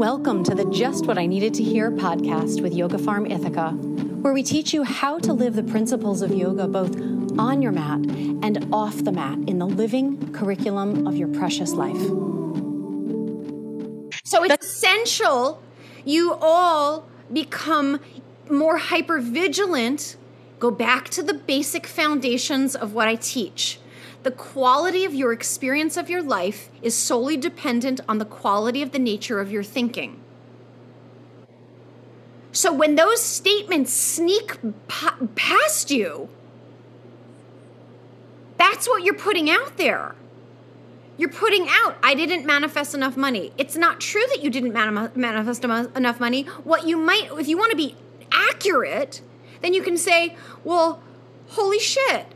Welcome to the Just What I Needed to Hear podcast with Yoga Farm Ithaca, where we teach you how to live the principles of yoga both on your mat and off the mat in the living curriculum of your precious life. So it's essential you all become more hyper vigilant. Go back to the basic foundations of what I teach. The quality of your experience of your life is solely dependent on the quality of the nature of your thinking. So when those statements sneak pa- past you, that's what you're putting out there. You're putting out, I didn't manifest enough money. It's not true that you didn't mani- manifest enough money. What you might, if you want to be accurate, then you can say, well, holy shit,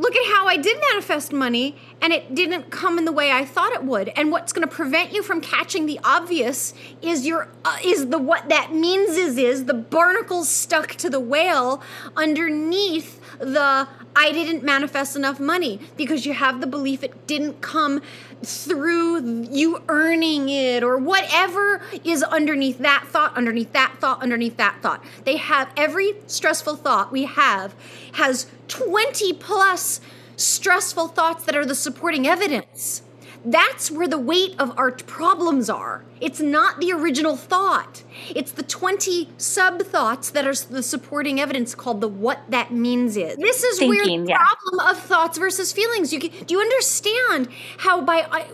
look at how I did manifest money and it didn't come in the way I thought it would. And what's going to prevent you from catching the obvious is your uh, is the what that means is is the barnacles stuck to the whale underneath the I didn't manifest enough money because you have the belief it didn't come through you earning it or whatever is underneath that thought, underneath that thought, underneath that thought. They have every stressful thought we have has 20 plus stressful thoughts that are the supporting evidence. That's where the weight of our problems are. It's not the original thought. It's the 20 sub thoughts that are the supporting evidence called the what that means is. This is Thinking, where the yeah. problem of thoughts versus feelings. You can, do you understand how by I,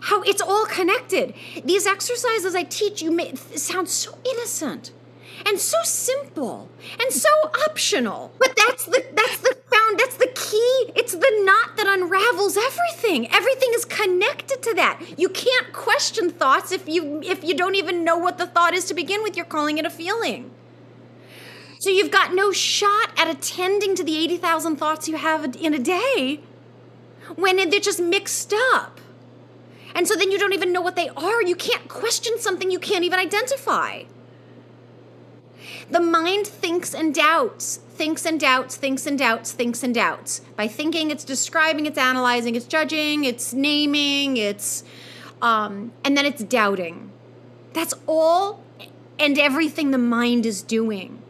how it's all connected? These exercises I teach you may sound so innocent and so simple and so optional. But that's the that's the found that's the key. It's the knot that unravels everything. Everything is connected to that. You can't question thoughts if you if you don't even know what the thought is to begin with. You're calling it a feeling. So you've got no shot at attending to the 80,000 thoughts you have in a day when they're just mixed up. And so then you don't even know what they are. You can't question something you can't even identify. The mind thinks and doubts, thinks and doubts, thinks and doubts, thinks and doubts. By thinking, it's describing, it's analyzing, it's judging, it's naming, it's, um, and then it's doubting. That's all and everything the mind is doing.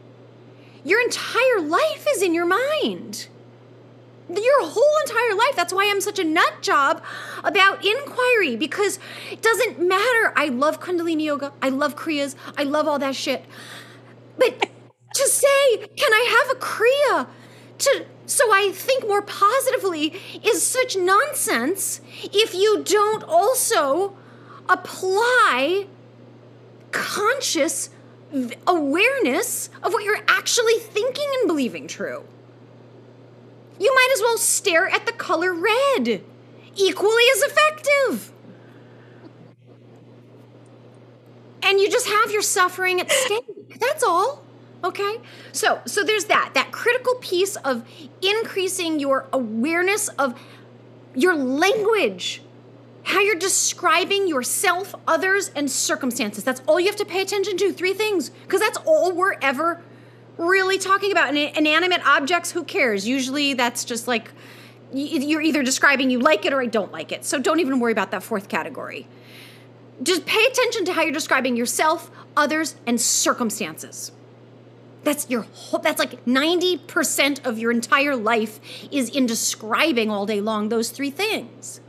Your entire life is in your mind. Your whole entire life. That's why I'm such a nut job about inquiry because it doesn't matter. I love Kundalini yoga. I love Kriyas. I love all that shit. But to say, can I have a Kriya? To so I think more positively is such nonsense if you don't also apply conscious awareness of what you're actually thinking and believing true. You might as well stare at the color red, equally as effective. And you just have your suffering at stake. That's all. Okay? So, so there's that. That critical piece of increasing your awareness of your language, how you're describing yourself, others, and circumstances. That's all you have to pay attention to. Three things, because that's all we're ever really talking about. And inanimate objects, who cares? Usually that's just like you're either describing you like it or I don't like it. So don't even worry about that fourth category. Just pay attention to how you're describing yourself, others, and circumstances. That's your whole, that's like 90% of your entire life is in describing all day long those three things.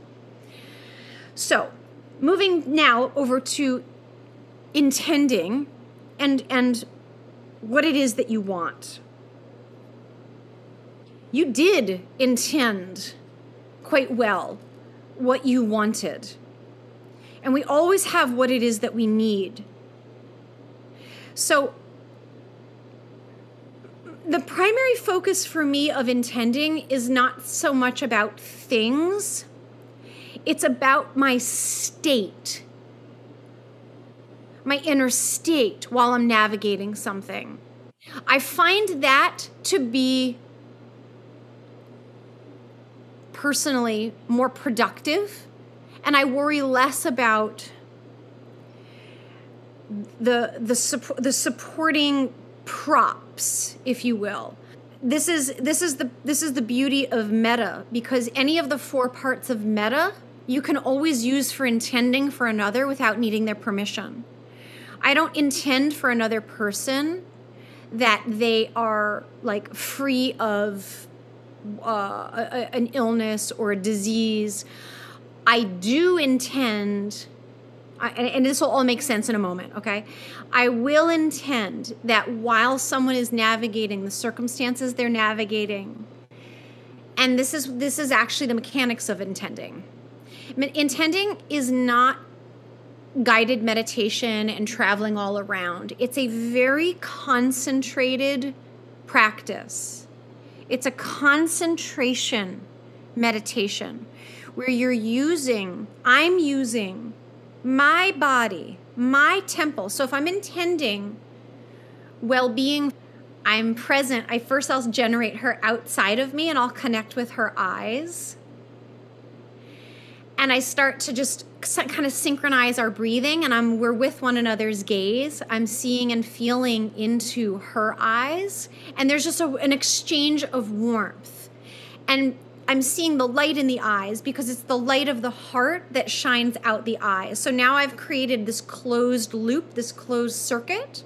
So, moving now over to intending and and what it is that you want. You did intend quite well what you wanted. And we always have what it is that we need. So the primary focus for me of intending is not so much about things, it's about my state, my inner state while I'm navigating something. I find that to be personally more productive, and I worry less about the the the supporting props, if you will. This is this is the this is the beauty of metta because any of the four parts of metta you can always use for intending for another without needing their permission. I don't intend for another person that they are like free of uh, a, an illness or a disease. I do intend, and, this will all make sense in a moment, okay? I will intend that while someone is navigating the circumstances they're navigating, and this is this is actually the mechanics of intending. Intending is not guided meditation and traveling all around. It's a very concentrated practice. It's a concentration meditation where you're using, I'm using my body, my temple. So if I'm intending well being, I'm present. I first I'll generate her outside of me and I'll connect with her eyes and I start to just kind of synchronize our breathing and I'm we're with one another's gaze. I'm seeing and feeling into her eyes and there's just a, an exchange of warmth. And I'm seeing the light in the eyes because it's the light of the heart that shines out the eyes. So now I've created this closed loop, this closed circuit.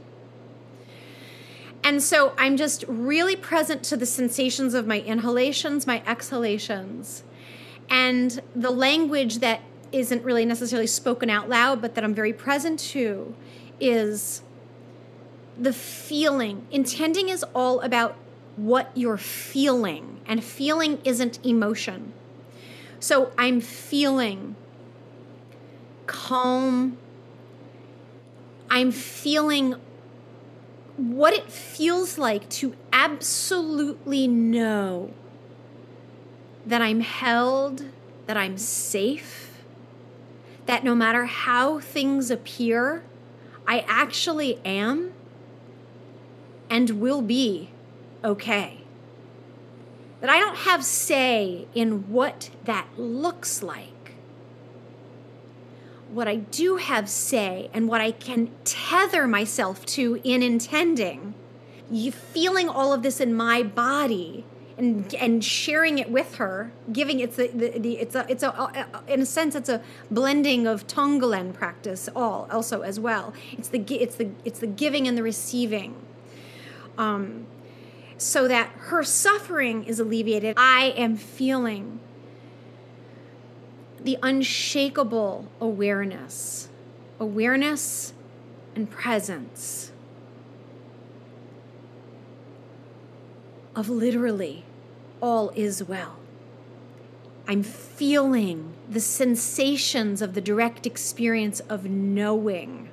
And so I'm just really present to the sensations of my inhalations, my exhalations and the language that isn't really necessarily spoken out loud, but that I'm very present to is the feeling. Intending is all about what you're feeling, and feeling isn't emotion. So I'm feeling calm. I'm feeling what it feels like to absolutely know that I'm held, that I'm safe, that no matter how things appear, I actually am and will be okay. That I don't have say in what that looks like. What I do have say and what I can tether myself to in intending, you feeling all of this in my body and and sharing it with her, giving it's the, the, the it's a it's a in a sense it's a blending of Tonglen practice all also as well. It's the it's the it's the giving and the receiving. Um, so that her suffering is alleviated. I am feeling the unshakable awareness, awareness and presence of literally all is well. I'm feeling the sensations of the direct experience of knowing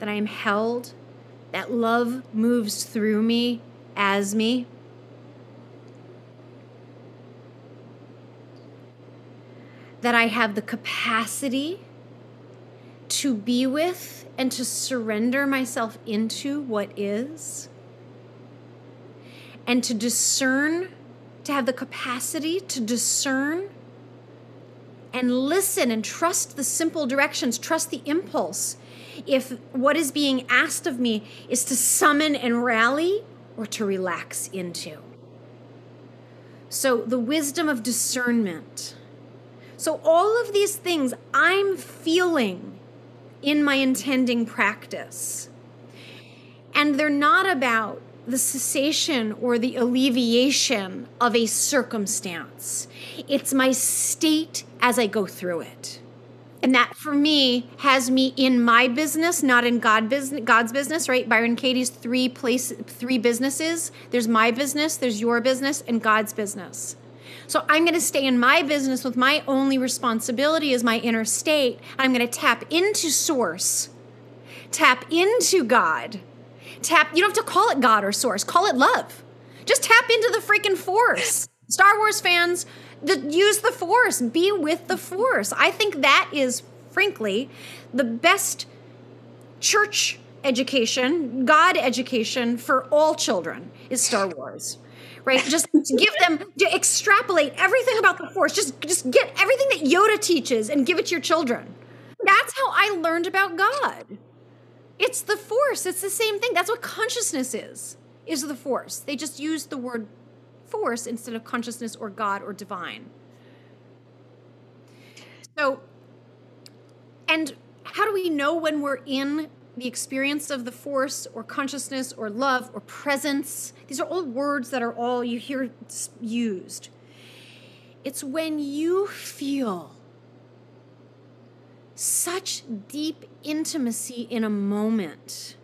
that I am held, that love moves through me as me. That I have the capacity to be with and to surrender myself into what is and to discern, to have the capacity to discern and listen and trust the simple directions, trust the impulse. If what is being asked of me is to summon and rally or to relax into. So, the wisdom of discernment. So, all of these things I'm feeling in my intending practice. And they're not about the cessation or the alleviation of a circumstance. It's my state as I go through it. And that for me has me in my business, not in God business, God's business, right? Byron Katie's three place three businesses. There's my business, there's your business, and God's business. So I'm going to stay in my business with my only responsibility is my inner state. I'm going to tap into source, tap into God tap, you don't have to call it God or source, call it love. Just tap into the freaking force. Star Wars fans, the, use the force, be with the force. I think that is, frankly, the best church education, God education for all children is Star Wars. Right? Just give them to extrapolate everything about the force. Just just get everything that Yoda teaches and give it to your children. That's how I learned about God. It's the force. It's the same thing. That's what consciousness is. Is the force. They just use the word force instead of consciousness or God or divine. So, and how do we know when we're in the experience of the force or consciousness or love or presence? These are all words that are all you hear used. It's when you feel such deep intimacy in a moment.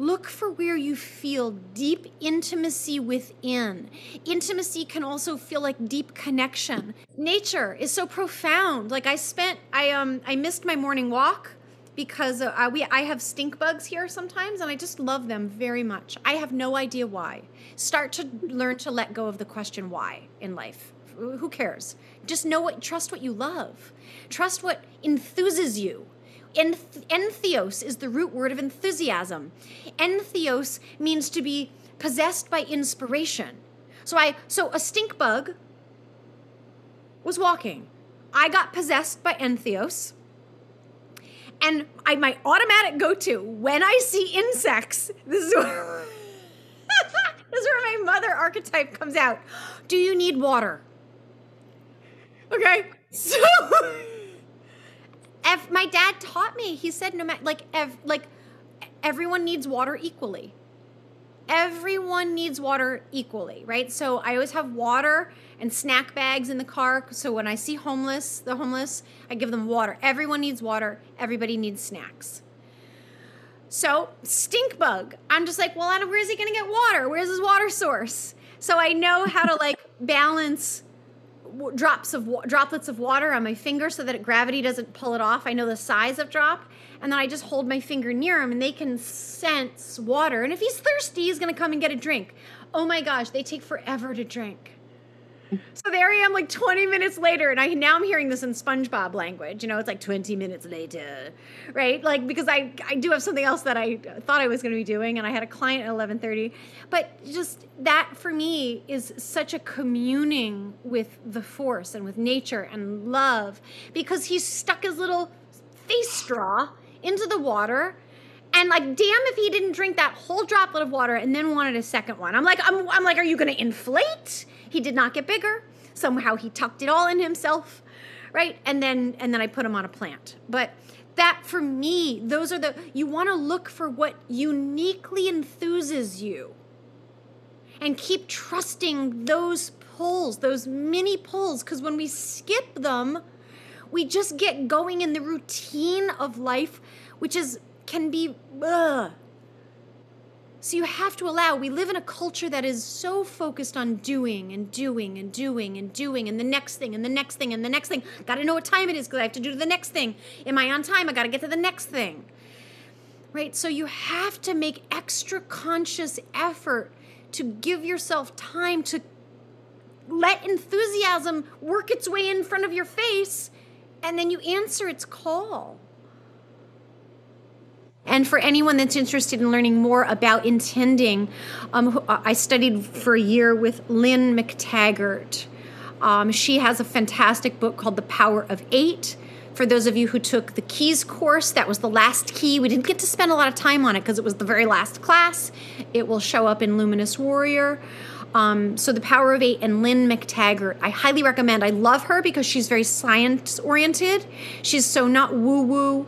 Look for where you feel deep intimacy within. Intimacy can also feel like deep connection. Nature is so profound. Like I spent, I um, I missed my morning walk because uh, we I have stink bugs here sometimes, and I just love them very much. I have no idea why. Start to learn to let go of the question why in life. Who cares? Just know what, trust what you love. Trust what enthuses you. Enth- entheos is the root word of enthusiasm. Entheos means to be possessed by inspiration. So I so a stink bug was walking. I got possessed by entheos. And I my automatic go-to when I see insects, this is where, this is where my mother archetype comes out. Do you need water? Okay. So if my dad taught me, he said no matter like ev- like everyone needs water equally. Everyone needs water equally, right? So I always have water and snack bags in the car. So when I see homeless, the homeless, I give them water. Everyone needs water. Everybody needs snacks. So stink bug. I'm just like, well, Adam, where is he to get water? Where's his water source? So I know how to like balance drops of droplets of water on my finger so that gravity doesn't pull it off. I know the size of drop, and then I just hold my finger near him, and they can sense water. And if he's thirsty, he's gonna come and get a drink. Oh my gosh, they take forever to drink. So there I am, like 20 minutes later, and I now I'm hearing this in SpongeBob language. You know, it's like 20 minutes later, right? Like because I I do have something else that I thought I was going to be doing, and I had a client at 11:30. But just that for me is such a communing with the force and with nature and love, because he stuck his little face straw into the water. And like, damn if he didn't drink that whole droplet of water and then wanted a second one. I'm like, I'm, I'm like, are you gonna inflate? He did not get bigger. Somehow he tucked it all in himself, right? And then and then I put him on a plant. But that for me, those are the you want to look for what uniquely enthuses you. And keep trusting those pulls, those mini pulls cuz when we skip them, we just get going in the routine of life which is can be ugh, so you have to allow, we live in a culture that is so focused on doing and doing and doing and doing and the next thing and the next thing and the next thing. Got to know what time it is because I have to do the next thing. Am I on time? I got to get to the next thing. Right? So you have to make extra conscious effort to give yourself time to let enthusiasm work its way in front of your face and then you answer its call. And for anyone that's interested in learning more about intending, um, I studied for a year with Lynne McTaggart. Um, she has a fantastic book called The Power of Eight. For those of you who took the keys course, that was the last key. We didn't get to spend a lot of time on it because it was the very last class. It will show up in Luminous Warrior. Um, so the power of eight and Lynne McTaggart, I highly recommend. I love her because she's very science oriented. She's so not woo woo.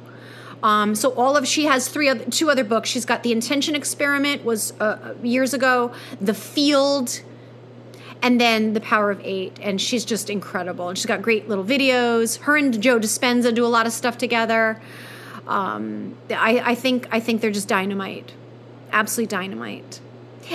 Um, so all of she has three other, two other books. She's got the Intention Experiment was uh, years ago, The Field, and then The Power of Eight. And she's just incredible. And she's got great little videos. Her and Joe Dispenza do a lot of stuff together. Um, I, I think I think they're just dynamite, absolutely dynamite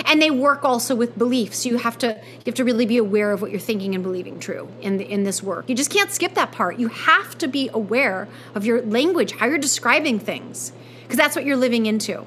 and they work also with beliefs. You have to you have to really be aware of what you're thinking and believing true in the, in this work. You just can't skip that part. You have to be aware of your language how you're describing things because that's what you're living into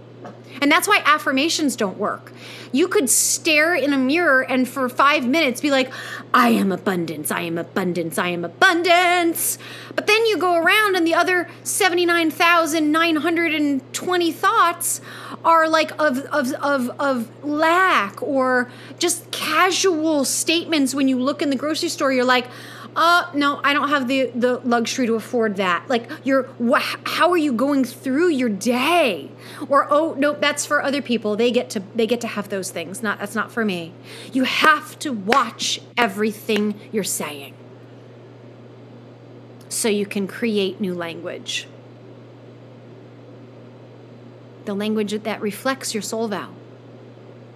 and that's why affirmations don't work. You could stare in a mirror and for five minutes be like, I am abundance, I am abundance, I am abundance. But then you go around and the other 79,920 thoughts are like of, of, of, of lack or just casual statements when you look in the grocery store. You're like, uh no i don't have the the luxury to afford that like you're wh- how are you going through your day or oh no that's for other people they get to they get to have those things not that's not for me you have to watch everything you're saying so you can create new language. The language that reflects your soul vow.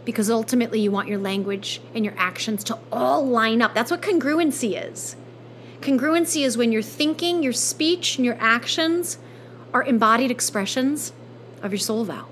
Because ultimately, you want your language and your actions to all line up. That's what congruency is. Congruency is when your thinking, your speech, and your actions are embodied expressions of your soul vow.